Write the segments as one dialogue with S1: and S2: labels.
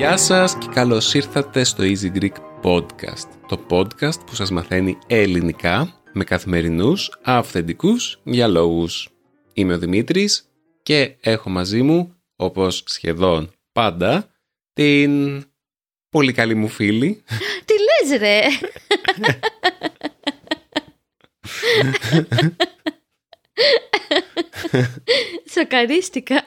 S1: Γεια σας και καλώς ήρθατε στο Easy Greek Podcast. Το podcast που σας μαθαίνει ελληνικά με καθημερινούς αυθεντικούς διαλόγους. Είμαι ο Δημήτρης και έχω μαζί μου, όπως σχεδόν πάντα, την πολύ καλή μου φίλη.
S2: Τι λες ρε! Σοκαρίστηκα.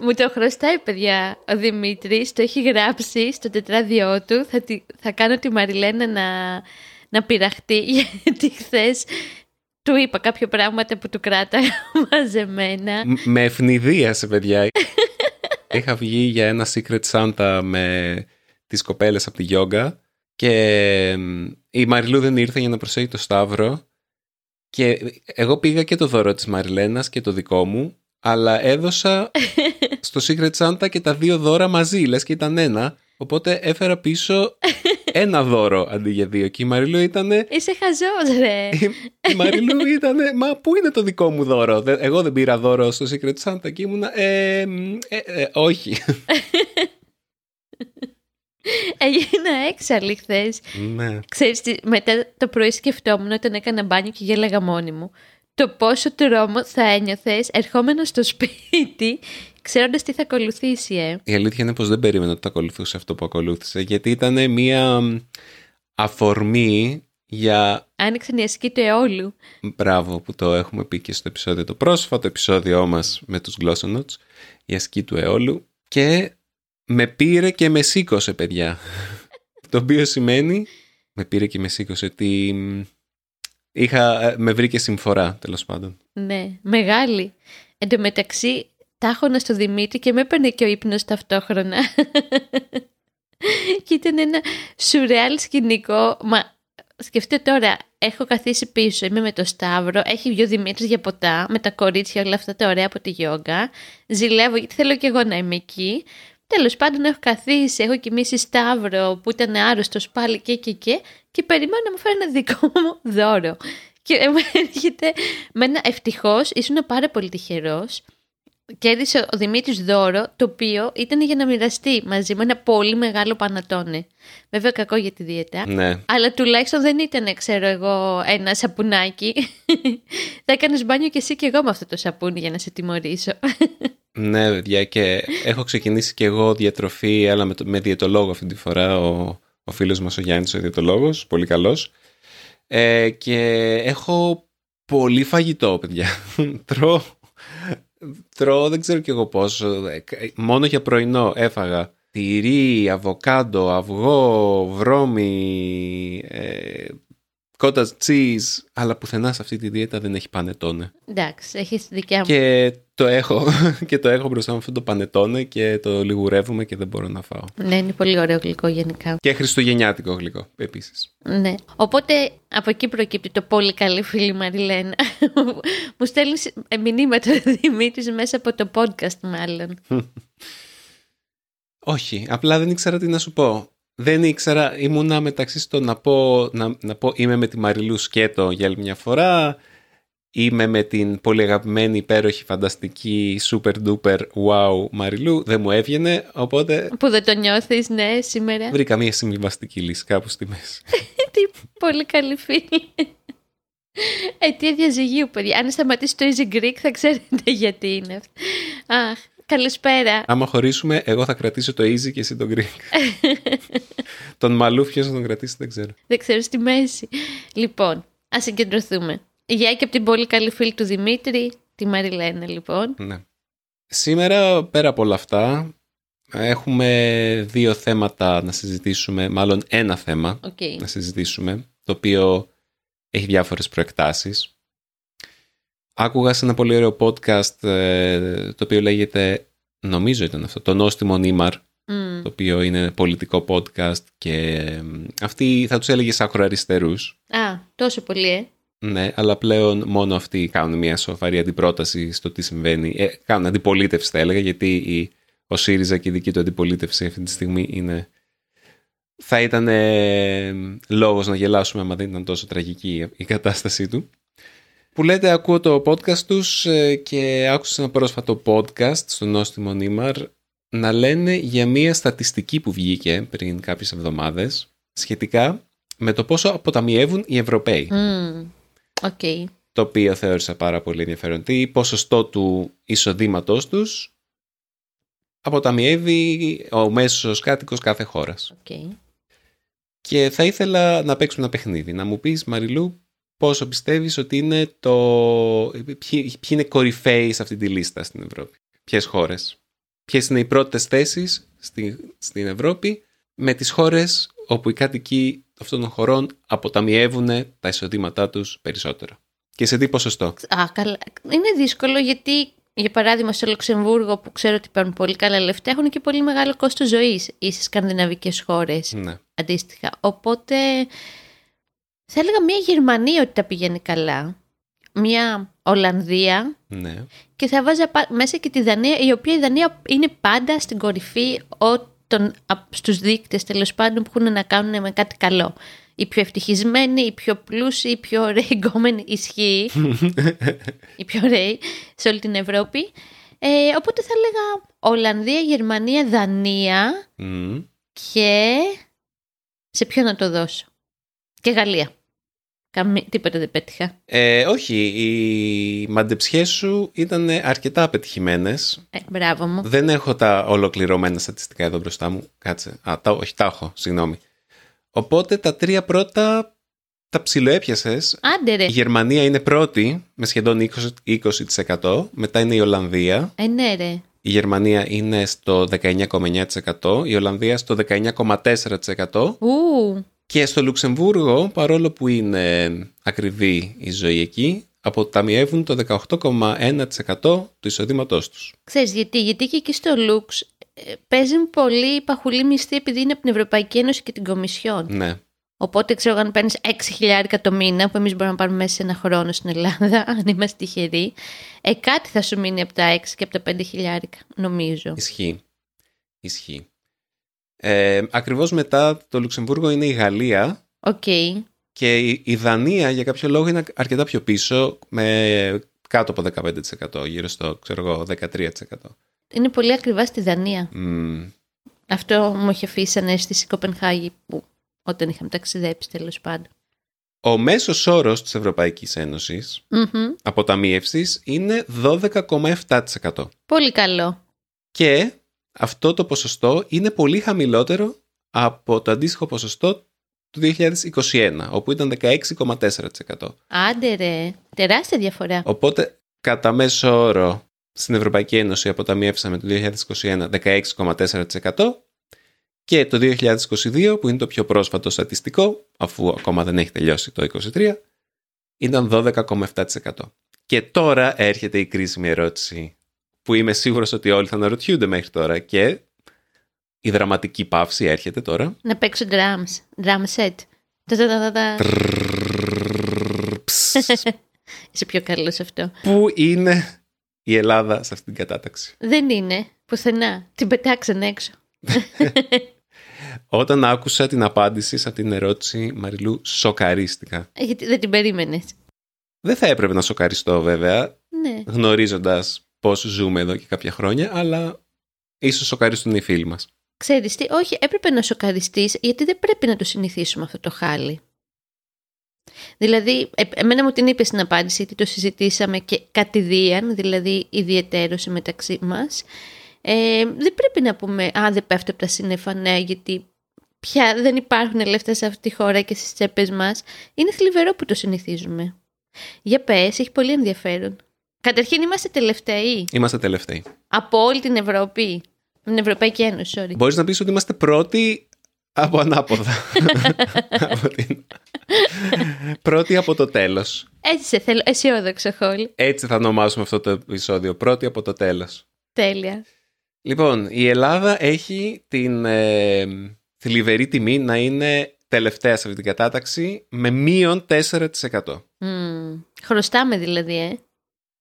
S2: Μου το χρωστάει, παιδιά, ο Δημήτρης. Το έχει γράψει στο τετράδιό του. Θα, θα κάνω τη Μαριλένα να, να πειραχτεί, γιατί χθες του είπα κάποια πράγματα που του κράταγα μαζεμένα.
S1: με ευνηδίασε, παιδιά. Είχα βγει για ένα Secret Santa με τις κοπέλες από τη γιόγκα και η Μαριλού δεν ήρθε για να προσέχει το Σταύρο και εγώ πήγα και το δώρο της Μαριλένας και το δικό μου αλλά έδωσα στο Secret Santa και τα δύο δώρα μαζί, λες και ήταν ένα. Οπότε έφερα πίσω ένα δώρο αντί για δύο. Και η Μαριλού ήτανε...
S2: Είσαι χαζός ρε.
S1: Η, Μαριλού ήτανε... Μα πού είναι το δικό μου δώρο; Εγώ δεν πήρα δώρο στο Secret Santa και ήμουνα... Ε, ε, ε, όχι.
S2: Έγινα έξαλλη χθες.
S1: Ναι.
S2: Ξέρεις, μετά το πρωί σκεφτόμουν όταν έκανα μπάνιο και γέλαγα μόνη μου το πόσο τρόμο θα ένιωθες ερχόμενος στο σπίτι, ξέροντας τι θα ακολουθήσει, ε.
S1: Η αλήθεια είναι πως δεν περίμενα ότι θα ακολουθούσε αυτό που ακολούθησε, γιατί ήταν μία αφορμή για.
S2: Άνοιξαν η ασκή του αιώλου.
S1: Μπράβο, που το έχουμε πει και στο επεισόδιο το πρόσφατο, επεισόδιό μας με τους Glossonots, η ασκή του αιώλου. Και με πήρε και με σήκωσε, παιδιά. το οποίο σημαίνει. Με πήρε και με σήκωσε ότι Είχα, ε, με βρήκε συμφορά, τέλος πάντων.
S2: Ναι, μεγάλη. Εν τω μεταξύ, τάχωνα στο Δημήτρη και με έπαιρνε και ο ύπνος ταυτόχρονα. και ήταν ένα σουρεάλ σκηνικό. Μα σκεφτείτε τώρα, έχω καθίσει πίσω, είμαι με το Σταύρο, έχει βγει ο Δημήτρης για ποτά, με τα κορίτσια όλα αυτά τα ωραία από τη γιόγκα. Ζηλεύω γιατί θέλω και εγώ να είμαι εκεί. Τέλος πάντων έχω καθίσει, έχω κοιμήσει Σταύρο που ήταν άρρωστος πάλι και και και και περιμένω να μου φέρει ένα δικό μου δώρο. Και μου έρχεται με ένα ευτυχώς, ήσουν πάρα πολύ τυχερός. Κέρδισε ο Δημήτρης δώρο, το οποίο ήταν για να μοιραστεί μαζί με ένα πολύ μεγάλο πανατόνε. Βέβαια, κακό για τη δίαιτα.
S1: Ναι.
S2: Αλλά τουλάχιστον δεν ήταν, ξέρω εγώ, ένα σαπουνάκι. Θα έκανες μπάνιο και εσύ και εγώ με αυτό το σαπούνι για να σε τιμωρήσω.
S1: Ναι, παιδιά, και έχω ξεκινήσει και εγώ διατροφή, αλλά με, με διαιτολόγο αυτή τη φορά, ο, ο φίλος μας ο Γιάννης, ο διαιτολόγος, πολύ καλός. Ε, και έχω πολύ φαγητό, παιδιά. τρώω, τρώω, δεν ξέρω κι εγώ πώς, ε, μόνο για πρωινό έφαγα τυρί, αβοκάντο, αυγό, βρώμη, ε, κότας cheese, αλλά πουθενά σε αυτή τη δίαιτα δεν έχει πανετόνε.
S2: Εντάξει, έχεις δικιά μου.
S1: Και το έχω, και το έχω μπροστά μου αυτό το πανετόνε και το λιγουρεύουμε και δεν μπορώ να φάω.
S2: Ναι, είναι πολύ ωραίο γλυκό γενικά.
S1: Και χριστουγεννιάτικο γλυκό επίσης.
S2: Ναι. Οπότε από εκεί προκύπτει το πολύ καλή φίλη Μαριλένα. Μου στέλνει μηνύματα Δημήτρης μέσα από το podcast, μάλλον.
S1: Όχι, απλά δεν ήξερα τι να σου πω δεν ήξερα, ήμουνα μεταξύ στο να πω, να, να πω είμαι με τη Μαριλού Σκέτο για άλλη μια φορά, είμαι με την πολύ αγαπημένη, υπέροχη, φανταστική, super duper wow Μαριλού, δεν μου έβγαινε, οπότε...
S2: Που δεν το νιώθεις, ναι, σήμερα.
S1: Βρήκα μια συμβιβαστική λύση κάπου στη μέση.
S2: Τι πολύ καλή φίλη. Αιτία διαζυγίου, παιδιά. Αν σταματήσει το Easy Greek θα ξέρετε γιατί είναι. Αχ, Καλησπέρα.
S1: Άμα χωρίσουμε, εγώ θα κρατήσω το easy και εσύ τον Greek. τον μαλού ποιος θα τον κρατήσει δεν ξέρω.
S2: Δεν ξέρω στη μέση. Λοιπόν, ας συγκεντρωθούμε. Γεια και από την πολύ καλή φίλη του Δημήτρη, τη Μαριλένα λοιπόν.
S1: Ναι. Σήμερα πέρα από όλα αυτά έχουμε δύο θέματα να συζητήσουμε, μάλλον ένα θέμα
S2: okay.
S1: να συζητήσουμε, το οποίο έχει διάφορες προεκτάσεις. Άκουγα σε ένα πολύ ωραίο podcast ε, το οποίο λέγεται, νομίζω ήταν αυτό, το Νόστιμο Νίμαρ, το οποίο είναι πολιτικό podcast και αυτοί θα τους έλεγε ακροαριστερούς.
S2: Α, τόσο πολύ, ε.
S1: Ναι, αλλά πλέον μόνο αυτοί κάνουν μια σοφαρή αντιπρόταση στο τι συμβαίνει. Ε, κάνουν αντιπολίτευση θα έλεγα, γιατί η, ο ΣΥΡΙΖΑ και η δική του αντιπολίτευση αυτή τη στιγμή είναι... Θα ήταν ε, λόγος να γελάσουμε άμα δεν ήταν τόσο τραγική η κατάστασή του. Που λέτε ακούω το podcast τους ε, και άκουσα ένα πρόσφατο podcast στο νόστιμο Νίμαρ να λένε για μια στατιστική που βγήκε πριν κάποιες εβδομάδες σχετικά με το πόσο αποταμιεύουν οι Ευρωπαίοι.
S2: Mm. Okay.
S1: Το οποίο θεώρησα πάρα πολύ ενδιαφέρον. Τι ποσοστό του εισοδήματός τους αποταμιεύει ο μέσος κάτοικος κάθε χώρας.
S2: Okay.
S1: Και θα ήθελα να παίξουμε ένα παιχνίδι. Να μου πεις Μαριλού πόσο πιστεύεις ότι είναι το... Ποιοι, ποιοι είναι κορυφαίοι σε αυτή τη λίστα στην Ευρώπη; Ποιες χώρες; Ποιες είναι οι πρώτες θέσεις στη, στην Ευρώπη με τις χώρες όπου οι κάτοικοι αυτών των χωρών αποταμιεύουν τα εισοδήματά τους περισσότερο; Και σε τι ποσοστό;
S2: Α, καλά. Είναι δύσκολο γιατί, για παράδειγμα, στο Λουξεμβούργο που ξέρω ότι παίρνουν πολύ καλά λεφτά, έχουν και πολύ μεγάλο κόστος ζωής ή στι σκανδιναβικές χώρες
S1: Ναι.
S2: αντίστοιχα. Οπότε θα έλεγα μια Γερμανία ότι τα πηγαίνει καλά. Μια Ολλανδία
S1: ναι.
S2: και θα βάζα πα- μέσα και τη Δανία, η οποία η Δανία είναι πάντα στην κορυφή όταν, στους δείκτες τέλος πάντων που έχουν να κάνουν με κάτι καλό. Οι πιο ευτυχισμένοι, οι πιο πλούσιοι, οι πιο ωραίοι γκόμενοι ισχύει. οι πιο ωραίοι σε όλη την Ευρώπη. Ε, οπότε θα έλεγα Ολλανδία, Γερμανία, Δανία
S1: Μμ.
S2: και σε ποιο να το δώσω. Και Γαλλία. Καμί... Τίποτα δεν πέτυχα;
S1: Ε, όχι, οι μαντεψιές σου ήταν αρκετά πετυχημένες.
S2: Ε, μπράβο μου.
S1: Δεν έχω τα ολοκληρωμένα στατιστικά εδώ μπροστά μου. Κάτσε. Α, τα, όχι, τα έχω, συγγνώμη. Οπότε τα τρία πρώτα τα ψιλοέπιασες.
S2: Άντε ρε.
S1: Η Γερμανία είναι πρώτη με σχεδόν 20%, 20%. Μετά είναι η Ολλανδία.
S2: Ε, ναι ρε.
S1: Η Γερμανία είναι στο 19,9%. Η Ολλανδία στο 19,4%.
S2: Ου,
S1: Και στο Λουξεμβούργο, παρόλο που είναι ακριβή η ζωή εκεί, αποταμιεύουν το 18,1% του εισοδήματός τους.
S2: Ξέρεις γιατί, γιατί και εκεί στο Λουξ ε, παίζουν πολύ παχουλή μισθή επειδή είναι από την Ευρωπαϊκή Ένωση και την Κομισιόν.
S1: Ναι.
S2: Οπότε ξέρω αν παίρνεις 6.000 το μήνα που εμείς μπορούμε να πάρουμε μέσα σε ένα χρόνο στην Ελλάδα, αν είμαστε τυχεροί, ε, κάτι θα σου μείνει από τα 6 και από τα 5.000 νομίζω.
S1: Ισχύει. Ισχύει. Ε, ακριβώς μετά το Λουξεμβούργο είναι η Γαλλία
S2: Οκ.
S1: και η η Δανία για κάποιο λόγο είναι αρκετά πιο πίσω με κάτω από 15%, γύρω στο ξέρω εγώ 13%.
S2: Είναι πολύ ακριβά στη Δανία.
S1: Μμμ.
S2: Αυτό μου είχε αφήσει σαν αίσθηση η Κοπενχάγη που όταν είχαμε ταξιδέψει τέλος πάντων.
S1: Ο μέσος όρος της Ευρωπαϊκής Ένωσης
S2: Μμμ.
S1: αποταμίευσης είναι 12,7%.
S2: Πολύ καλό.
S1: Και αυτό το ποσοστό είναι πολύ χαμηλότερο από το αντίστοιχο ποσοστό του 2021, όπου ήταν 16,4%.
S2: Άντε ρε. Τεράστια διαφορά.
S1: Οπότε, κατά μέσο όρο, στην Ευρωπαϊκή Ένωση αποταμιεύσαμε το 2021 16,4% και το 2022, που είναι το πιο πρόσφατο στατιστικό, αφού ακόμα δεν έχει τελειώσει το 2023, ήταν 12,7%. Και τώρα έρχεται η κρίσιμη ερώτηση που είμαι σίγουρος ότι όλοι θα αναρωτιούνται μέχρι τώρα και η δραματική παύση έρχεται τώρα.
S2: Να παίξω drums. Drum set. Τα, τα, τα, τα, τα.
S1: Ψ.
S2: Είσαι πιο καλό σε αυτό.
S1: Πού είναι η Ελλάδα σε αυτήν την κατάταξη.
S2: Δεν είναι. Πουθενά. Την πετάξαν έξω.
S1: Όταν άκουσα την απάντηση σε αυτήν την ερώτηση, Μαριλού, σοκαρίστηκα.
S2: Ε, Γιατί δεν την περίμενε.
S1: Δεν θα έπρεπε να σοκαριστώ βέβαια,
S2: Ναι.
S1: γνωρίζοντας πώς ζούμε εδώ και κάποια χρόνια, αλλά ίσως σοκαριστούν οι φίλοι μας.
S2: Ξέρεις τι, όχι, έπρεπε να σοκαριστείς, γιατί δεν πρέπει να το συνηθίσουμε αυτό το χάλι. Δηλαδή, ε, εμένα μου την είπε στην απάντηση, γιατί το συζητήσαμε και κατηδίαν, δηλαδή ιδιαιτέρωση μεταξύ μας. Ε, δεν πρέπει να πούμε, α, δεν πέφτω από τα σύννεφα, ναι, γιατί πια δεν υπάρχουν λεφτά σε αυτή τη χώρα και στις τσέπες μας. Είναι θλιβερό που το συνηθίζουμε. Για πες, έχει πολύ ενδιαφέρον. Καταρχήν είμαστε τελευταίοι
S1: Είμαστε τελευταίοι.
S2: από όλη την Ευρώπη. Την Ευρωπαϊκή Ένωση, sorry.
S1: Μπορείς να πεις ότι είμαστε πρώτοι από ανάποδα. από την... πρώτοι από το τέλος.
S2: Έτσι σε θέλω, αισιόδοξο χόλ.
S1: Έτσι θα ονομάσουμε αυτό το επεισόδιο. Πρώτοι από το τέλος.
S2: Τέλεια.
S1: Λοιπόν, η Ελλάδα έχει την ε, θλιβερή τιμή να είναι τελευταία σε αυτή την κατάταξη με μείον 4%.
S2: Μμμ. Χρωστάμε δηλαδή, ε.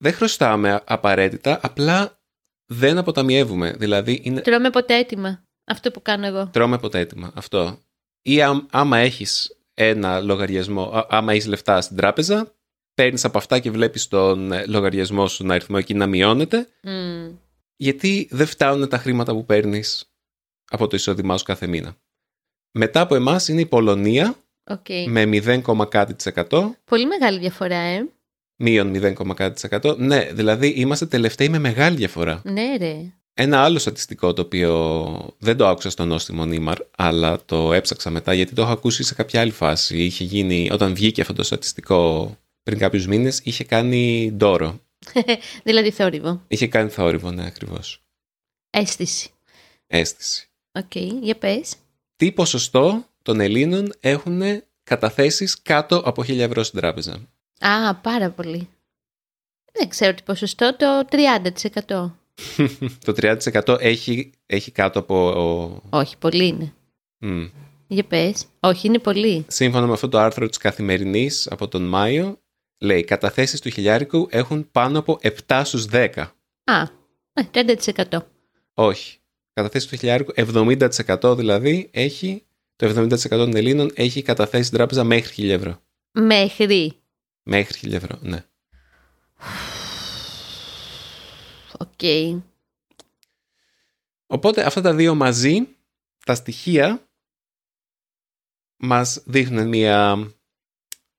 S1: Δεν χρωστάμε απαραίτητα, απλά δεν αποταμιεύουμε. Δηλαδή είναι
S2: Τρώμε ποτέ έτοιμα. Αυτό που κάνω εγώ.
S1: τρώμε ποτέ έτοιμα. Αυτό. Ή άμ- άμα έχεις ένα λογαριασμό, α- άμα έχεις λεφτά στην τράπεζα, παίρνεις από αυτά και βλέπεις τον ε, λογαριασμό σου να αριθμό εκεί να μειώνεται,
S2: Μμ.
S1: γιατί δεν φτάνουν τα χρήματα που παίρνεις από το εισόδημά σου κάθε μήνα. Μετά από εμάς είναι η Πολωνία
S2: Οκ.
S1: με 0, κάτι τοις εκατό,
S2: Πολύ μεγάλη διαφορά, ε.
S1: Μείον 0, κάτι τοις εκατό. Ναι, δηλαδή είμαστε τελευταίοι με μεγάλη διαφορά.
S2: Ναι, ρε.
S1: Ένα άλλο στατιστικό το οποίο δεν το άκουσα στο Νόστιμον Ήμαρ, αλλά το έψαξα μετά γιατί το έχω ακούσει σε κάποια άλλη φάση. Είχε γίνει, όταν βγήκε αυτό το στατιστικό πριν κάποιους μήνες, είχε κάνει ντόρο.
S2: δηλαδή θόρυβο.
S1: Είχε κάνει θόρυβο, ναι, ακριβώς.
S2: Αίσθηση.
S1: Αίσθηση.
S2: Οκ. Για πες.
S1: Τι ποσοστό των Ελλήνων έχουν καταθέσεις κάτω από 1000 ευρώ στην τράπεζα;
S2: Α, πάρα πολύ. Δεν ξέρω τι ποσοστό, το 30%.
S1: το 30% έχει, έχει κάτω από...
S2: Όχι, πολύ είναι.
S1: Μμ.
S2: Για πες. Όχι, είναι πολύ.
S1: Σύμφωνα με αυτό το άρθρο της Καθημερινής από τον Μάιο, λέει καταθέσεις του χιλιάρικου έχουν πάνω από 7 στους 10.
S2: Α, ε, 30%.
S1: Όχι. Καταθέσεις του χιλιάρικου, 70% δηλαδή έχει, το 70% των Ελλήνων έχει καταθέσεις στην τράπεζα μέχρι 1000 ευρώ.
S2: Μέχρι.
S1: Μέχρι 1000 ευρώ, ναι.
S2: Οκ.
S1: Οπότε αυτά τα δύο μαζί, τα στοιχεία, μας δείχνουν μια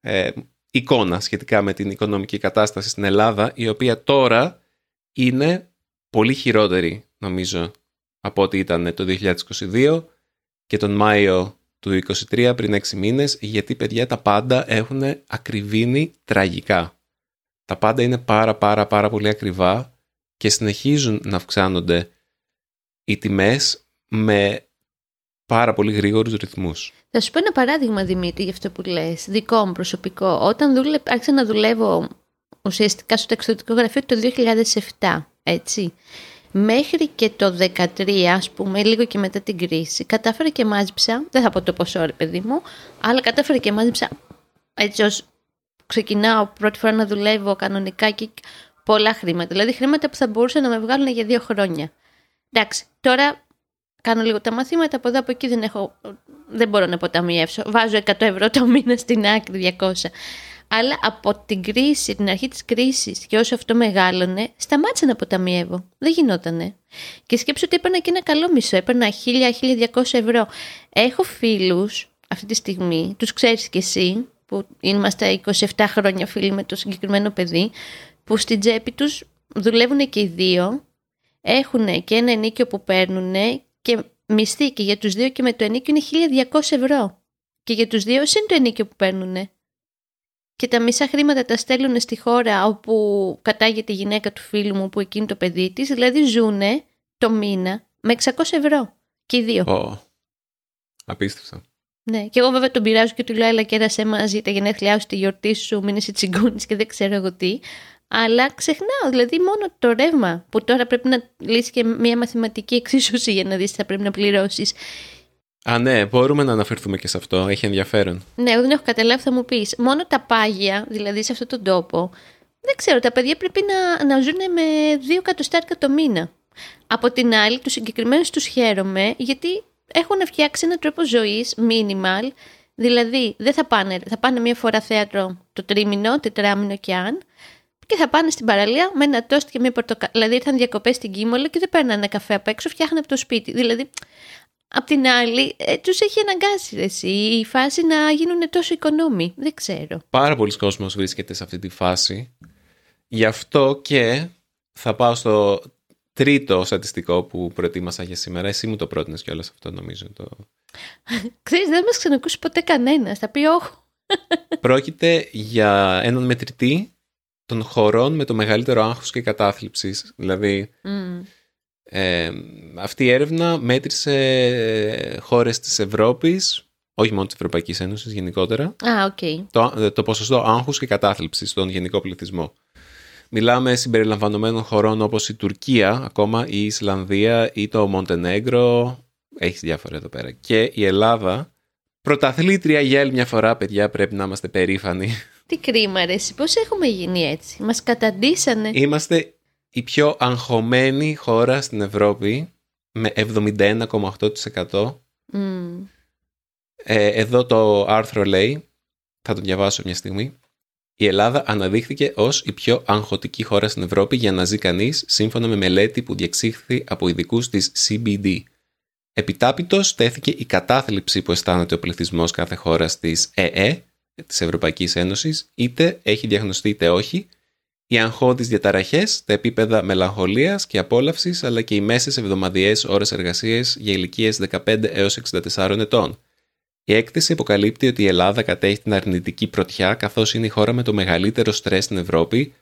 S1: ε, εικόνα σχετικά με την οικονομική κατάσταση στην Ελλάδα, η οποία τώρα είναι πολύ χειρότερη, νομίζω, από ό,τι ήταν το 2022 και τον Μάιο του 2023 πριν 6 μήνες, γιατί παιδιά τα πάντα έχουν ακριβήνει τραγικά. Τα πάντα είναι πάρα πάρα πάρα πολύ ακριβά και συνεχίζουν να αυξάνονται οι τιμές με πάρα πολύ γρήγορους ρυθμούς.
S2: Θα σου πω ένα παράδειγμα, Δημήτρη, για αυτό που λες. Δικό μου προσωπικό. Όταν δούλε... άρχισα να δουλεύω ουσιαστικά στο ταξιδιωτικό γραφείο το 2007, έτσι. Μέχρι και το 2013, ας πούμε, λίγο και μετά την κρίση, κατάφερα και μάζεψα, δεν θα πω το ποσό ρε παιδί μου, αλλά κατάφερα και μάζεψα έτσι ως ξεκινάω πρώτη φορά να δουλεύω κανονικά και πολλά χρήματα. Δηλαδή χρήματα που θα μπορούσαν να με βγάλουν για δύο χρόνια. Εντάξει, τώρα κάνω λίγο τα μαθήματα, από εδώ από εκεί δεν, έχω, δεν μπορώ να αποταμιεύσω. Βάζω 100 ευρώ το μήνα στην άκρη, 200. Αλλά από την κρίση, την αρχή της κρίσης και όσο αυτό μεγάλωνε, σταμάτησα να αποταμιεύω. Δεν γινότανε. Και σκέψω ότι έπαιρνα και ένα καλό μισό, έπαιρνα 1000-1200 ευρώ. Έχω φίλους αυτή τη στιγμή, τους ξέρεις κι εσύ, που είμαστε 27 χρόνια φίλοι με το συγκεκριμένο παιδί, που στην τσέπη τους δουλεύουν και οι δύο, έχουν και ένα ενίκιο που παίρνουν και μισθή και για τους δύο και με το ενίκιο είναι 1200 ευρώ. Και για τους δύο συν το ενίκιο που παίρνουν. Και τα μισά χρήματα τα στέλνουν στη χώρα όπου κατάγεται η γυναίκα του φίλου μου που εκείνη το παιδί της, δηλαδή ζούνε το μήνα με 600 ευρώ. Και οι δύο.
S1: Ω, απίστευτο.
S2: Ναι, και εγώ βέβαια τον πειράζω και του λέω: Έλα, κέρασέ μαζί τα γενέθλιά σου, τη γιορτή σου, μην είσαι τσιγκούνης και δεν ξέρω εγώ τι. Αλλά ξεχνάω, δηλαδή μόνο το ρεύμα που τώρα πρέπει να λύσει και μια μαθηματική εξίσωση για να δεις τι θα πρέπει να πληρώσεις.
S1: Α, ναι, μπορούμε να αναφερθούμε και σε αυτό. Έχει ενδιαφέρον.
S2: Ναι, εγώ δεν έχω καταλάβει, θα μου πεις. Μόνο τα πάγια, δηλαδή σε αυτόν τον τόπο, δεν ξέρω, τα παιδιά πρέπει να, να ζουν με δύο εκατοστάρικα το μήνα. Από την άλλη, τους συγκεκριμένους τους χαίρομαι γιατί έχουν φτιάξει έναν τρόπο ζωής minimal. Δηλαδή, δεν θα πάνε, θα πάνε μία φορά θέατρο το τρίμηνο, τετράμινο και αν, και θα πάνε στην παραλία με ένα τόστ και μία πορτοκαλί. Δηλαδή, ήρθαν διακοπές στην Κίμολο και δεν παίρνανε καφέ απ' έξω, φτιάχνανε από το σπίτι. Δηλαδή, απ' την άλλη, ε, τους έχει αναγκάσει ρε, εσύ, η φάση να γίνουν τόσο οικονόμοι. Δεν ξέρω.
S1: Πάρα πολλοί κόσμος βρίσκεται σε αυτή τη φάση. Γι' αυτό και θα πάω στο τρίτο στατιστικό που προετοίμασα για σήμερα. Εσύ μου το πρότεινες κιόλας αυτό νομίζω. Το...
S2: Ξέρεις, δεν μας ξανακούσει ποτέ κανένας. Θα πει όχι.
S1: Πρόκειται για έναν μετρητή των χωρών με το μεγαλύτερο άγχος και κατάθλιψης. Δηλαδή,
S2: Mm.
S1: Ε, αυτή η έρευνα μέτρησε ε, χώρες της Ευρώπης, όχι μόνο της Ευρωπαϊκής Ένωσης γενικότερα,
S2: Α, οκ.
S1: το, το ποσοστό άγχους και κατάθλιψης στον γενικό πληθυσμό. Μιλάμε συμπεριλαμβανομένων χωρών όπως η Τουρκία, ακόμα η Ισλανδία ή το Μοντενέγκρο, έχεις διάφορα εδώ πέρα. Και η Ελλάδα Πρωταθλήτρια για άλλη μια φορά, παιδιά, πρέπει να είμαστε περήφανοι.
S2: Τι κρίμα ρε εσύ, πώς έχουμε γίνει έτσι; Μας καταντήσανε.
S1: Είμαστε η πιο αγχωμένη χώρα στην Ευρώπη με 71,8%.
S2: Μμμ.
S1: Ε, εδώ το άρθρο λέει, θα το διαβάσω μια στιγμή. Η Ελλάδα αναδείχθηκε ως η πιο αγχωτική χώρα στην Ευρώπη για να ζει κανείς, σύμφωνα με μελέτη που διεξήχθη από ειδικούς της CBD. Επιτάπητος τέθηκε η κατάθλιψη που αισθάνεται ο πληθυσμός κάθε χώρας της ΕΕ, της Ευρωπαϊκής Ένωσης, είτε έχει διαγνωστεί είτε όχι, οι αγχώδεις διαταραχές, τα επίπεδα μελαγχολίας και απόλαυσης, αλλά και οι μέσες εβδομαδιαίες ώρες εργασίας για ηλικίες 15 έως 64 ετών. Η έκθεση αποκαλύπτει ότι η Ελλάδα κατέχει την αρνητική πρωτιά καθώς είναι η χώρα με το μεγαλύτερο στρες στην Ευρώπη,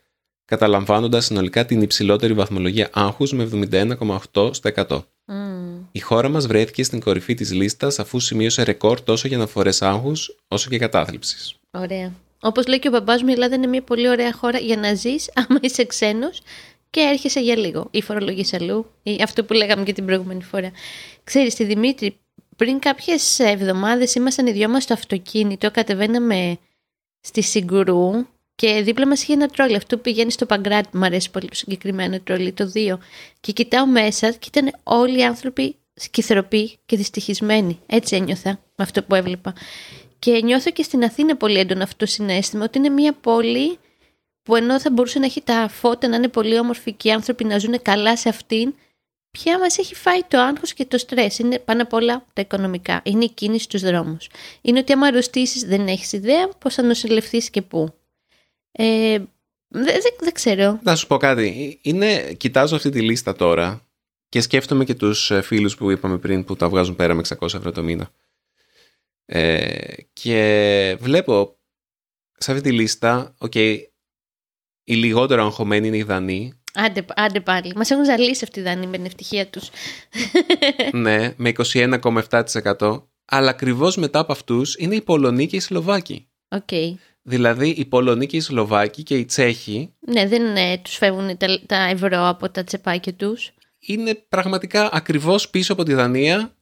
S1: καταλαμβάνοντας συνολικά την υψηλότερη βαθμολογία άγχους με 71,8 στα 100.
S2: Μμμ.
S1: Η χώρα μας βρέθηκε στην κορυφή της λίστας αφού σημείωσε ρεκόρ τόσο για αναφορές άγχους όσο και κατάθλιψης.
S2: Ωραία. Όπως λέει και ο μπαμπάς μου, η Ελλάδα είναι μια πολύ ωραία χώρα για να ζεις άμα είσαι ξένος και έρχεσαι για λίγο. Ή φορολογείς αλλού, ή αυτό που λέγαμε και την προηγούμενη φορά. Ξέρεις, τη Δημήτρη, πριν κάποιες εβδομάδες ήμασταν οι δυο μας στο αυτοκίνητο, κατεβαίναμε στη Συγκουρού και δίπλα μας είχε ένα τρόλι. Αυτό που πηγαίνει στο Παγκράτη, μου αρέσει πολύ το συγκεκριμένο τρόλι, το 2. Και κοιτάω μέσα και ήταν όλοι οι άνθρωποι σκυθροποί και δυστυχισμένοι. Έτσι ένιωθα με αυτό που έβλεπα. Και νιώθω και στην Αθήνα πολύ έντονο αυτό το συνέστημα ότι είναι μια πόλη που ενώ θα μπορούσε να έχει τα φώτα να είναι πολύ όμορφοι και οι άνθρωποι να ζουν καλά σε αυτήν, πια μας έχει φάει το άγχος και το στρες. Είναι πάνω απ' όλα τα οικονομικά. Είναι η κίνηση στους δρόμους. Είναι ότι άμα αρρωστήσεις δεν έχεις ιδέα πώς θα νοσηλευτείς και πού. Ε, δεν δεν- δεν ξέρω.
S1: Να σου πω κάτι. Είναι, κοιτάζω αυτή τη λίστα τώρα και σκέφτομαι και τους ε, φίλους που είπαμε πριν που τα βγάζουν πέρα με 600 ευρώ το μήνα. Ε, και βλέπω σε αυτή τη λίστα, οκ, οι λιγότερο αγχωμένοι είναι οι Δανοί,
S2: Άντε, άντε πάλι. Μας έχουν ζαλίσει αυτοί οι Δανοί με την ευτυχία τους.
S1: ναι, με 21,7%, αλλά ακριβώς μετά από αυτούς είναι οι Πολωνοί και οι Σλοβάκοι.
S2: Οκ.
S1: Δηλαδή οι Πολωνοί και οι Σλοβάκοι και οι Τσέχοι
S2: Ναι, δεν ε, τους φεύγουν τα, τα ευρώ από τα τσεπάκια τους.
S1: είναι πραγματικά ακριβώς πίσω από τη Δανία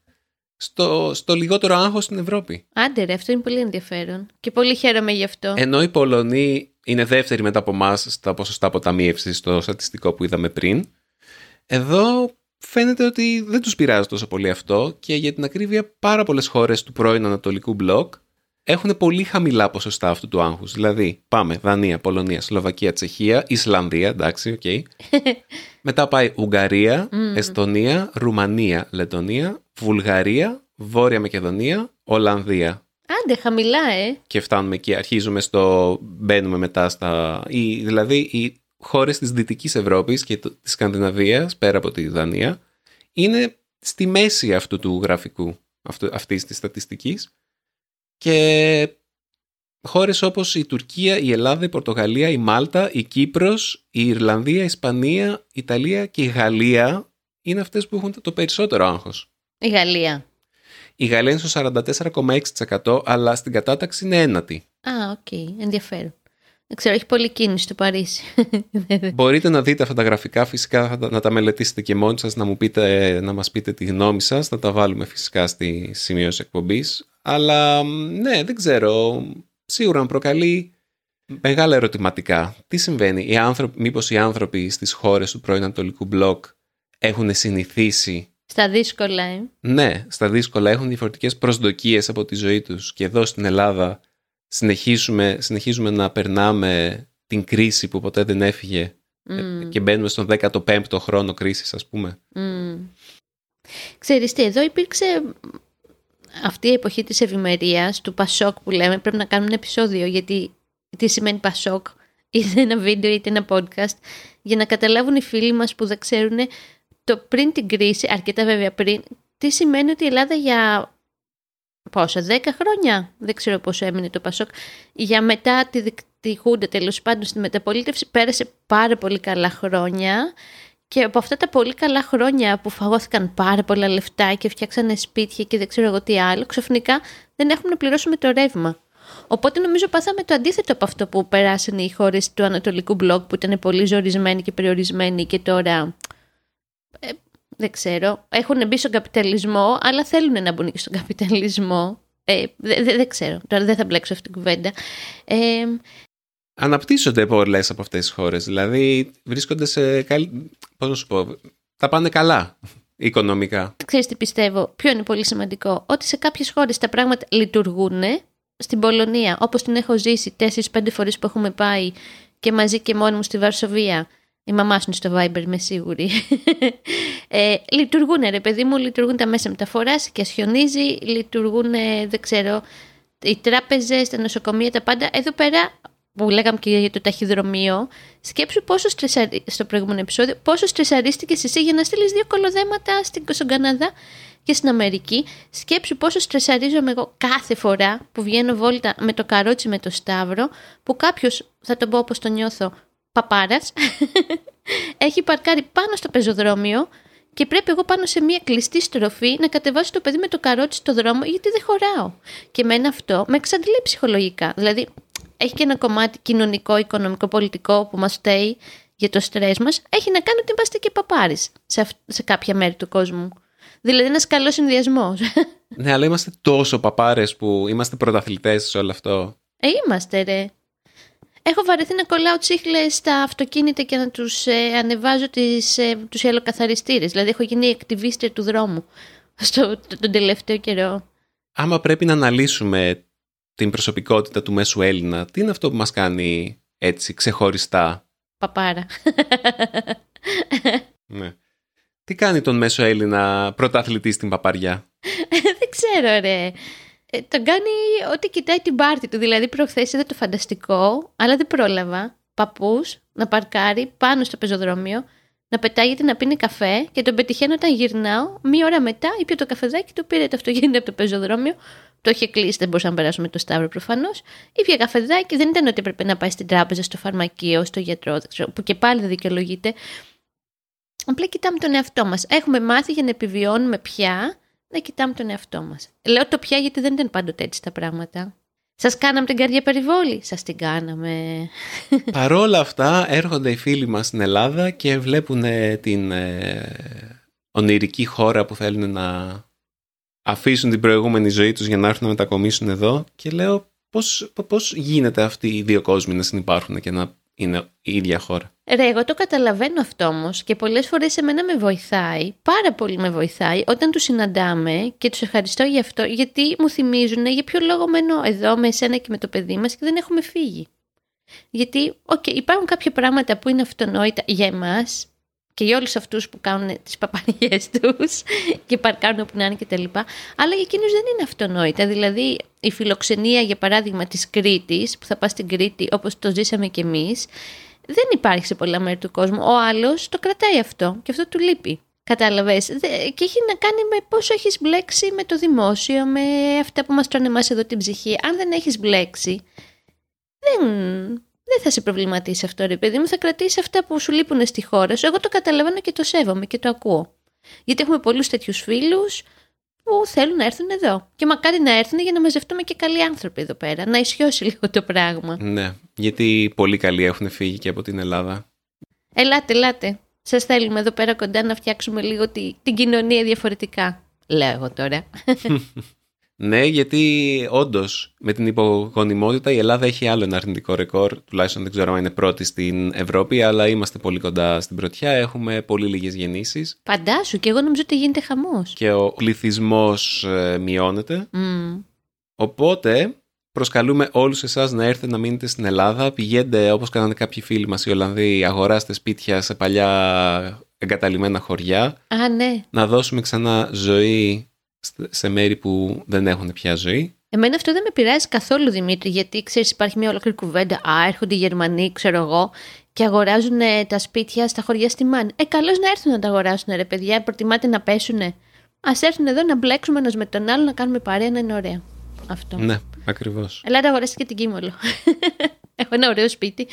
S1: στο, στο λιγότερο άγχος στην Ευρώπη.
S2: Άντε ρε, αυτό είναι πολύ ενδιαφέρον. Και πολύ χαίρομαι γι' αυτό.
S1: Ενώ οι Πολωνοί είναι δεύτεροι μετά από εμάς στα ποσοστά αποταμίευσης στο στατιστικό που είδαμε πριν. Εδώ φαίνεται ότι δεν τους πειράζει τόσο πολύ αυτό και για την ακρίβεια πάρα πολλές χώρες του πρώην Ανατολικού μπλοκ έχουν πολύ χαμηλά ποσοστά αυτού του άγχους. Δηλαδή πάμε Δανία, Πολωνία, Σλοβακία, Τσεχία, Ισλανδία, εντάξει, οκ. Μετά πάει Ουγγαρία, Εστονία, Ρουμανία, Λετωνία, Βουλγαρία, Βόρεια Μακεδονία, Ολλανδία
S2: Άντε, χαμηλά, ε.
S1: και φτάνουμε εκεί, αρχίζουμε στο, μπαίνουμε μετά στα, οι, δηλαδή οι χώρες της Δυτικής Ευρώπης και το- της Σκανδιναβίας, πέρα από τη Δανία, είναι στη μέση αυτού του γραφικού, αυτού, αυτής της στατιστικής και χώρες όπως η Τουρκία, η Ελλάδα, η Πορτογαλία, η Μάλτα, η Κύπρος, η Ιρλανδία, η Ισπανία, η Ιταλία και η Γαλλία είναι αυτές που έχουν το περισσότερο άγχος.
S2: Η Γαλλία.
S1: Η Γαλλία είναι στο 44,6% αλλά στην κατάταξη είναι ένατη.
S2: Α, οκ. Ενδιαφέρον. Δεν ξέρω, έχει πολύ κίνηση στο Παρίσι.
S1: Μπορείτε να δείτε αυτά τα γραφικά, φυσικά θα τα- να τα μελετήσετε και μόνοι σας, να, μου πείτε, να μας πείτε τη γνώμη σας, θα τα βάλουμε φυσικά στις σημειώσεις εκπομπής. Αλλά ναι, δεν ξέρω, σίγουρα με προκαλεί μεγάλα ερωτηματικά. Τι συμβαίνει, οι άνθρωποι, μήπως οι άνθρωποι στις χώρες του πρώην Ανατολικού Μπλοκ έχουν συνηθίσει
S2: Στα δύσκολα, ε.
S1: ναι, στα δύσκολα έχουν διαφορετικές προσδοκίες από τη ζωή τους και εδώ στην Ελλάδα συνεχίζουμε, συνεχίζουμε να περνάμε την κρίση που ποτέ δεν έφυγε
S2: Μμμ.
S1: και μπαίνουμε στον 15ο χρόνο κρίσης ας πούμε.
S2: Μμμ. Ξέρεις τι, εδώ υπήρξε αυτή η εποχή της ευημερίας, του Πασόκ που λέμε, πρέπει να κάνουμε ένα επεισόδιο γιατί τι σημαίνει Πασόκ, είτε ένα βίντεο είτε ένα podcast, για να καταλάβουν οι φίλοι μας που δεν ξέρουν το πριν την κρίση, αρκετά βέβαια πριν, τι σημαίνει ότι η Ελλάδα για πόσο, 10 χρόνια, δεν ξέρω πόσο έμεινε το Πασόκ, για μετά τη, δικ- τη Χούντα τέλος πάντων στη μεταπολίτευση πέρασε πάρα πολύ καλά χρόνια και από αυτά τα πολύ καλά χρόνια που φαγώθηκαν πάρα πολλά λεφτά και φτιάξανε σπίτια και δεν ξέρω εγώ τι άλλο, ξαφνικά δεν έχουμε να πληρώσουμε το ρεύμα. Οπότε νομίζω πάθαμε το αντίθετο από αυτό που περάσανε οι χώρες του Ανατολικού Μπλοκ που ήταν πολύ ζορισμένοι και περιορισμένοι και τώρα. Ε, δεν ξέρω. Έχουν μπει στον καπιταλισμό, αλλά θέλουν να μπουν και στον καπιταλισμό. Ε, δεν δε, δεν ξέρω. Τώρα δεν θα μπλέξω αυτή την κουβέντα. Ε,
S1: Αναπτύσσονται πολλές από αυτές τις χώρες. Δηλαδή βρίσκονται σε. καλή- Πώς να σου πω. Τα πάνε καλά οικονομικά.
S2: ξέρεις τι πιστεύω, ποιο είναι πολύ σημαντικό, ότι σε κάποιες χώρες τα πράγματα λειτουργούν. Στην Πολωνία, όπως την έχω ζήσει 4-5 φορές που έχουμε πάει και μαζί και μόνοι μου στη Βαρσοβία, η μαμά σου είναι στο Viber, είμαι σίγουρη. ε, λειτουργούν, ρε παιδί μου, λειτουργούν τα μέσα μεταφοράς και χιονίζει, λειτουργούν, ε, δεν ξέρω, οι τράπεζες, τα νοσοκομεία, τα πάντα. Εδώ πέρα που λέγαμε και για το ταχυδρομείο, σκέψου πόσο στρεσαρι... στο προηγούμενο επεισόδιο, πόσο στρεσαρίστηκε εσύ για να στείλεις δύο κολοδέματα στην... στον Καναδά και στην Αμερική. Σκέψου πόσο στρεσαρίζομαι εγώ κάθε φορά που βγαίνω βόλτα με το καρότσι με το σταύρο, που κάποιος, θα το πω όπως το νιώθω, παπάρας, έχει παρκάρει πάνω στο πεζοδρόμιο και πρέπει εγώ πάνω σε μια κλειστή στροφή να κατεβάσω το παιδί με το καρότσι στο δρόμο γιατί δεν χωράω. Και εμένα αυτό με εξαντλεί ψυχολογικά. Δηλαδή, έχει και ένα κομμάτι κοινωνικό, οικονομικό, πολιτικό που μας φταίει για το στρες μας, έχει να κάνει ότι είμαστε και παπάρεις σε, αυ- σε κάποια μέρη του κόσμου. Δηλαδή ένας καλός συνδυασμός.
S1: Ναι, αλλά είμαστε τόσο παπάρες που είμαστε πρωταθλητές σε όλο αυτό.
S2: Ε, είμαστε ρε. Έχω βαρεθεί να κολλάω τσίχλες στα αυτοκίνητα και να τους ε, ανεβάζω τις, ε, τους ελοκαθαριστήρες. Δηλαδή έχω γίνει ακτιβίστρια του δρόμου στο, το- τον τελευταίο καιρό.
S1: Άμα πρέπει να αναλύσουμε την προσωπικότητα του μέσου Έλληνα, τι είναι αυτό που μας κάνει έτσι ξεχωριστά;
S2: Παπάρα.
S1: Ναι. Τι κάνει τον μέσο Έλληνα πρωταθλητή στην παπαριά;
S2: δεν ξέρω ρε. Ε, τον κάνει ότι κοιτάει την πάρτη του. Δηλαδή προχθές είδα το φανταστικό, αλλά δεν πρόλαβα. Παππούς να παρκάρει πάνω στο πεζοδρόμιο, να πετάγεται να πίνει καφέ και τον πετυχαίνω όταν γυρνάω. Μία ώρα μετά ήπια το καφεδάκι του, πήρε το αυτοκίνητο από το πεζοδρόμιο. Το είχε κλείσει, δεν μπορούσαμε να περάσουμε το Σταύρο προφανώς. Ήπια καφεδάκι, δεν ήταν ότι έπρεπε να πάει στην τράπεζα, στο φαρμακείο, στο γιατρό, δεν ξέρω, που και πάλι δεν δικαιολογείται. Απλά κοιτάμε τον εαυτό μας. Έχουμε μάθει για να επιβιώνουμε πια να κοιτάμε τον εαυτό μας. Λέω το πια γιατί δεν ήταν πάντοτε έτσι τα πράγματα. Σας κάναμε την καρδιά περιβόλη. Σας την κάναμε.
S1: Παρόλα αυτά έρχονται οι φίλοι μας στην Ελλάδα και βλέπουν ε, την ε, ονειρική χώρα που θέλουν να αφήσουν την προηγούμενη ζωή τους για να έρθουν να μετακομίσουν εδώ και λέω πώς, πώς γίνεται αυτοί οι δύο κόσμοι να συνεπάρχουν και να είναι η ίδια χώρα.
S2: Ρε, εγώ το καταλαβαίνω αυτό όμως και πολλές φορές εμένα με βοηθάει, πάρα πολύ με βοηθάει όταν τους συναντάμε και τους ευχαριστώ για αυτό, γιατί μου θυμίζουν για ποιο λόγο μένω εδώ με εσένα και με το παιδί μας και δεν έχουμε φύγει. Γιατί, οκ, υπάρχουν κάποια πράγματα που είναι αυτονόητα για εμάς και για όλους αυτούς που κάνουν τις παπαριές τους και παρκάρουν όπου να είναι κτλ. Αλλά για εκείνους δεν είναι αυτονόητα. Δηλαδή, η φιλοξενία, για παράδειγμα, της Κρήτης, που θα πας στην Κρήτη όπως το ζήσαμε κι εμείς, δεν υπάρχει σε πολλά μέρη του κόσμου. Ο άλλος το κρατάει αυτό και αυτό του λείπει. Κατάλαβες; Και έχει να κάνει με πόσο έχεις μπλέξει με το δημόσιο, με αυτά που μας τρώνε εμάς εδώ την ψυχή. Αν δεν έχεις μπλέξει, δεν, δεν θα σε προβληματίσει αυτό, ρε παιδί μου. Θα κρατήσει αυτά που σου λείπουν στη χώρα σου. Εγώ το καταλαβαίνω και το σέβομαι και το ακούω. Γιατί έχουμε πολλούς τέτοιους φίλους που θέλουν να έρθουν εδώ. Και μακάρι να έρθουν για να μαζευτούμε και καλοί άνθρωποι εδώ πέρα. Να ισιώσει λίγο το πράγμα.
S1: Ναι, γιατί πολύ καλοί έχουν φύγει και από την Ελλάδα.
S2: Ελάτε, ελάτε. Σας θέλουμε εδώ πέρα κοντά να φτιάξουμε λίγο τη, την κοινωνία διαφορετικά. Λέω εγώ τώρα.
S1: Ναι, γιατί όντως με την υπογονιμότητα η Ελλάδα έχει άλλο ένα αρνητικό ρεκόρ. Τουλάχιστον δεν ξέρω αν είναι πρώτη στην Ευρώπη, αλλά είμαστε πολύ κοντά στην πρωτιά. Έχουμε πολύ λίγες γεννήσεις
S2: Φαντάσου και εγώ νομίζω ότι γίνεται χαμός.
S1: και ο πληθυσμός μειώνεται.
S2: Μμ.
S1: Οπότε προσκαλούμε όλους εσάς να έρθετε να μείνετε στην Ελλάδα. Πηγαίνετε όπως κάνανε κάποιοι φίλοι μας οι Ολλανδοί, αγοράστε σπίτια σε παλιά εγκαταλειμμένα χωριά.
S2: Α, ναι.
S1: Να δώσουμε ξανά ζωή σε μέρη που δεν έχουν πια ζωή.
S2: Εμένα αυτό δεν με πειράζει καθόλου, Δημήτρη, γιατί ξέρεις, υπάρχει μια ολόκληρη κουβέντα. Α, έρχονται οι Γερμανοί, ξέρω εγώ, και αγοράζουν ε, τα σπίτια στα χωριά στη Μάν. Ε, καλώς να έρθουν να τα αγοράσουν, ρε παιδιά. Προτιμάτε να πέσουνε. Α έρθουν εδώ να μπλέξουμε ένας με τον άλλο, να κάνουμε παρέα, να είναι ωραίο. Αυτό.
S1: Ναι, ακριβώς.
S2: Ελάτε, αγοράσετε και την Κίμολο. Έχω ένα ωραίο σπίτι.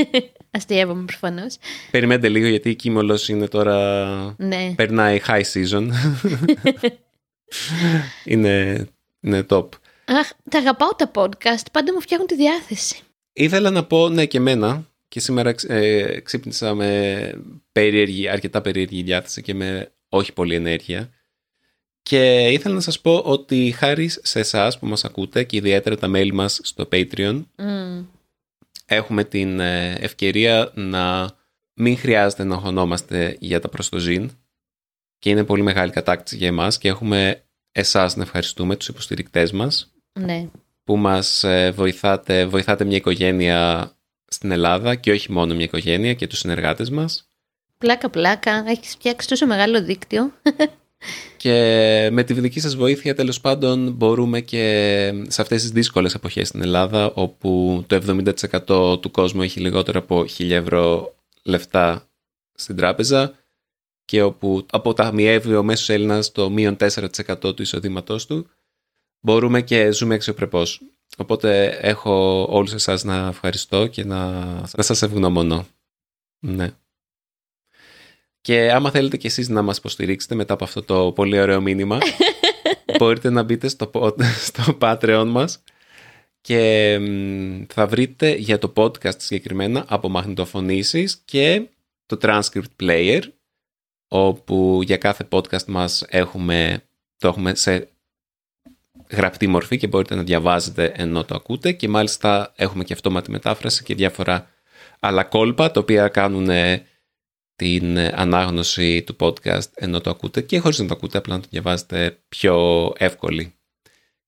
S2: Αστείευομαι προφανώς.
S1: Περιμένετε λίγο γιατί η Κίμολος είναι τώρα...
S2: Ναι.
S1: Περνάει high season. είναι, είναι top.
S2: Αχ, τα αγαπάω τα podcast. Πάντα μου φτιάχνουν τη διάθεση.
S1: Ήθελα να πω ναι και εμένα και σήμερα ε, ξύπνησα με περίεργη, αρκετά περίεργη διάθεση και με όχι πολύ ενέργεια Και ήθελα να σας πω ότι χάρη σε εσάς που μας ακούτε και ιδιαίτερα τα μέλη μας στο Patreon
S2: Mm.
S1: έχουμε την ε, ευκαιρία να μην χρειάζεται να αγωνόμαστε για τα προστοζήν και είναι πολύ μεγάλη κατάκτηση για εμάς και έχουμε εσάς να ευχαριστούμε, τους υποστηρικτές μας
S2: Ναι.
S1: που μας ε, βοηθάτε, βοηθάτε μια οικογένεια στην Ελλάδα και όχι μόνο μια οικογένεια και τους συνεργάτες μας
S2: Πλάκα, πλάκα. Έχεις φτιάξει τόσο μεγάλο δίκτυο.
S1: και με τη δική σας βοήθεια τέλος πάντων μπορούμε και σε αυτές τις δύσκολες εποχές στην Ελλάδα όπου το 70% του κόσμου έχει λιγότερο από 1000 ευρώ λεφτά στην τράπεζα και όπου αποταμιεύει ο μέσος Έλληνας το μείον 4% του εισοδήματός του μπορούμε και ζούμε αξιοπρεπώς. Οπότε έχω όλους εσάς να ευχαριστώ και να, να σας ευγνωμονώ. Ναι. Και άμα θέλετε κι εσείς να μας υποστηρίξετε μετά από αυτό το πολύ ωραίο μήνυμα, μπορείτε να μπείτε στο, pod- στο Patreon μας και μ, θα βρείτε για το podcast συγκεκριμένα από μαγνητοφωνήσεις και το transcript player, όπου για κάθε podcast μας έχουμε, το έχουμε σε γραπτή μορφή και μπορείτε να διαβάζετε ενώ το ακούτε και μάλιστα έχουμε και αυτόματη μετάφραση και διάφορα άλλα κόλπα τα οποία κάνουν ε, την ε, ανάγνωση του podcast ενώ το ακούτε και χωρίς να το ακούτε απλά να το διαβάζετε πιο εύκολη.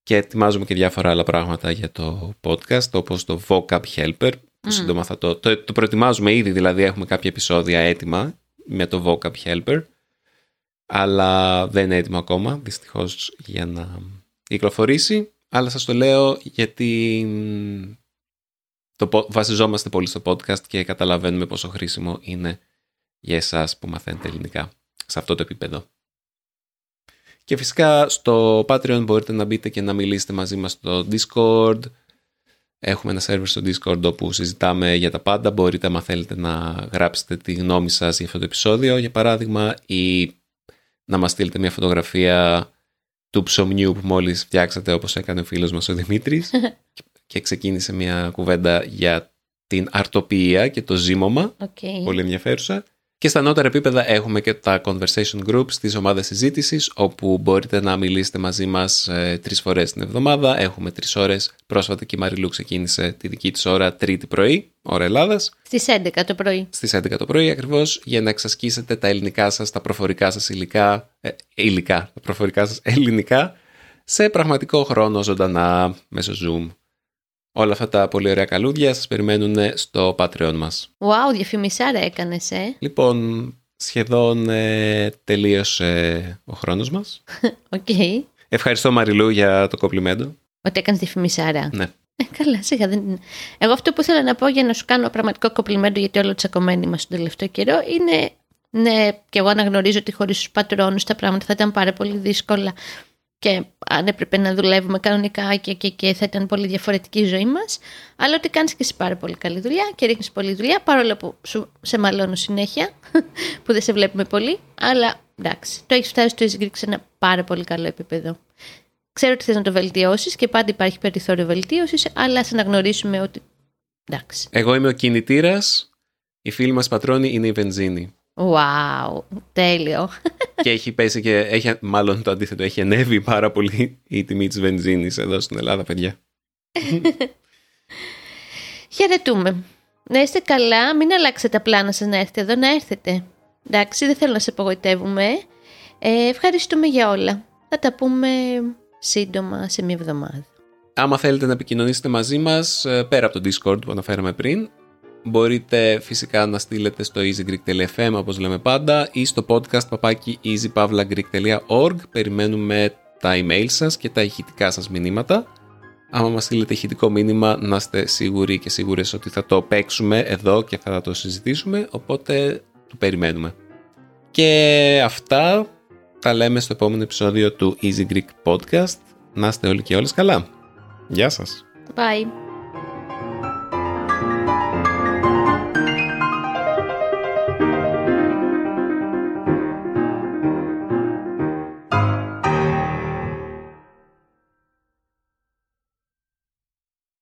S1: Και ετοιμάζουμε και διάφορα άλλα πράγματα για το podcast όπως το Vocab Helper που
S2: Μμμ.
S1: σύντομα θα το, το, το προετοιμάζουμε ήδη δηλαδή έχουμε κάποια επεισόδια έτοιμα με το Vocab Helper αλλά δεν είναι έτοιμο ακόμα δυστυχώς για να κυκλοφορήσει αλλά σας το λέω γιατί μ, το, πο- βασιζόμαστε πολύ στο podcast και καταλαβαίνουμε πόσο χρήσιμο είναι για εσάς που μαθαίνετε ελληνικά σε αυτό το επίπεδο. Και φυσικά στο Patreon μπορείτε να μπείτε και να μιλήσετε μαζί μας στο Discord. Έχουμε ένα server στο Discord όπου συζητάμε για τα πάντα. Μπορείτε, αν θέλετε, να γράψετε τη γνώμη σας για αυτό το επεισόδιο, για παράδειγμα, ή να μας στείλετε μια φωτογραφία του ψωμιού που μόλις φτιάξατε, όπως έκανε ο φίλος μας ο Δημήτρης και ξεκίνησε μια κουβέντα για την αρτοποιία και το ζύμωμα
S2: Οκ.
S1: πολύ ενδιαφέρουσα. Και στα ανώτερα επίπεδα έχουμε και τα conversation groups, τις ομάδες συζήτησης, όπου μπορείτε να μιλήσετε μαζί μας ε, τρεις φορές την εβδομάδα. Έχουμε τρεις ώρες. Πρόσφατα και η Μαριλού ξεκίνησε τη δική της ώρα Τρίτη πρωί, ώρα Ελλάδας,
S2: Στις 11 το πρωί.
S1: στις 11 το πρωί ακριβώς, για να εξασκήσετε τα ελληνικά σας, τα προφορικά σας υλικά, ε, υλικά, τα προφορικά σας ελληνικά, σε πραγματικό χρόνο ζωντανά μέσω Zoom. Όλα αυτά τα πολύ ωραία καλούδια σας περιμένουν στο Patreon μας.
S2: Wow, διαφημισάρα έκανες, ε.
S1: Λοιπόν, σχεδόν ε, τελείωσε ο χρόνος μας.
S2: Οκ.
S1: Ευχαριστώ Μαριλού για το κομπλιμέντο.
S2: Ότι έκανες διαφημισάρα.
S1: Ναι.
S2: Ε, καλά, σιγά δεν είναι. Εγώ αυτό που ήθελα να πω για να σου κάνω πραγματικό κομπλιμέντο γιατί όλο τσακωμένοι μας τον τελευταίο καιρό είναι ναι, και εγώ αναγνωρίζω ότι χωρίς τους πατρόνους τα πράγματα θα ήταν πάρα πολύ δύσκολα και αν έπρεπε να δουλεύουμε κανονικά και, και, και θα ήταν πολύ διαφορετική η ζωή μας αλλά ότι κάνεις και εσύ πάρα πολύ καλή δουλειά και ρίχνεις πολλή δουλειά παρόλο που σου, σε μαλώνω συνέχεια που δεν σε βλέπουμε πολύ αλλά εντάξει, το έχεις φτάσει στο Easy Greek σε ένα πάρα πολύ καλό επίπεδο. Ξέρω ότι θες να το βελτιώσεις και πάντα υπάρχει περιθώριο βελτίωσης, αλλά ας αναγνωρίσουμε ότι εντάξει.
S1: Εγώ είμαι ο κινητήρας, η φίλη μας πατρόνη είναι η βενζίνη.
S2: Wow, τέλειο.
S1: και έχει πέσει και, έχει, μάλλον το αντίθετο, έχει ανέβει πάρα πολύ η τιμή της βενζίνης εδώ στην Ελλάδα, παιδιά.
S2: Χαιρετούμε. Να είστε καλά, μην αλλάξετε τα πλάνα σας να έρθετε εδώ, να έρθετε. Εντάξει, δεν θέλω να σε απογοητεύουμε. Ε, ευχαριστούμε για όλα. Θα τα πούμε σύντομα σε μια εβδομάδα.
S1: Άμα θέλετε να επικοινωνήσετε μαζί μας, ε, πέρα από το Discord που αναφέραμε πριν, μπορείτε φυσικά να στείλετε στο easygreek.fm όπως λέμε πάντα ή στο podcast παπάκι easypavlagreek.org Περιμένουμε τα email σας και τα ηχητικά σας μηνύματα. Άμα μας στείλετε ηχητικό μήνυμα, να είστε σίγουροι και σίγουρες ότι θα το παίξουμε εδώ και θα το συζητήσουμε, οπότε το περιμένουμε. Και αυτά τα λέμε στο επόμενο επεισόδιο του Easy Greek Podcast. Να είστε όλοι και όλες καλά. Γεια σας.
S2: Bye.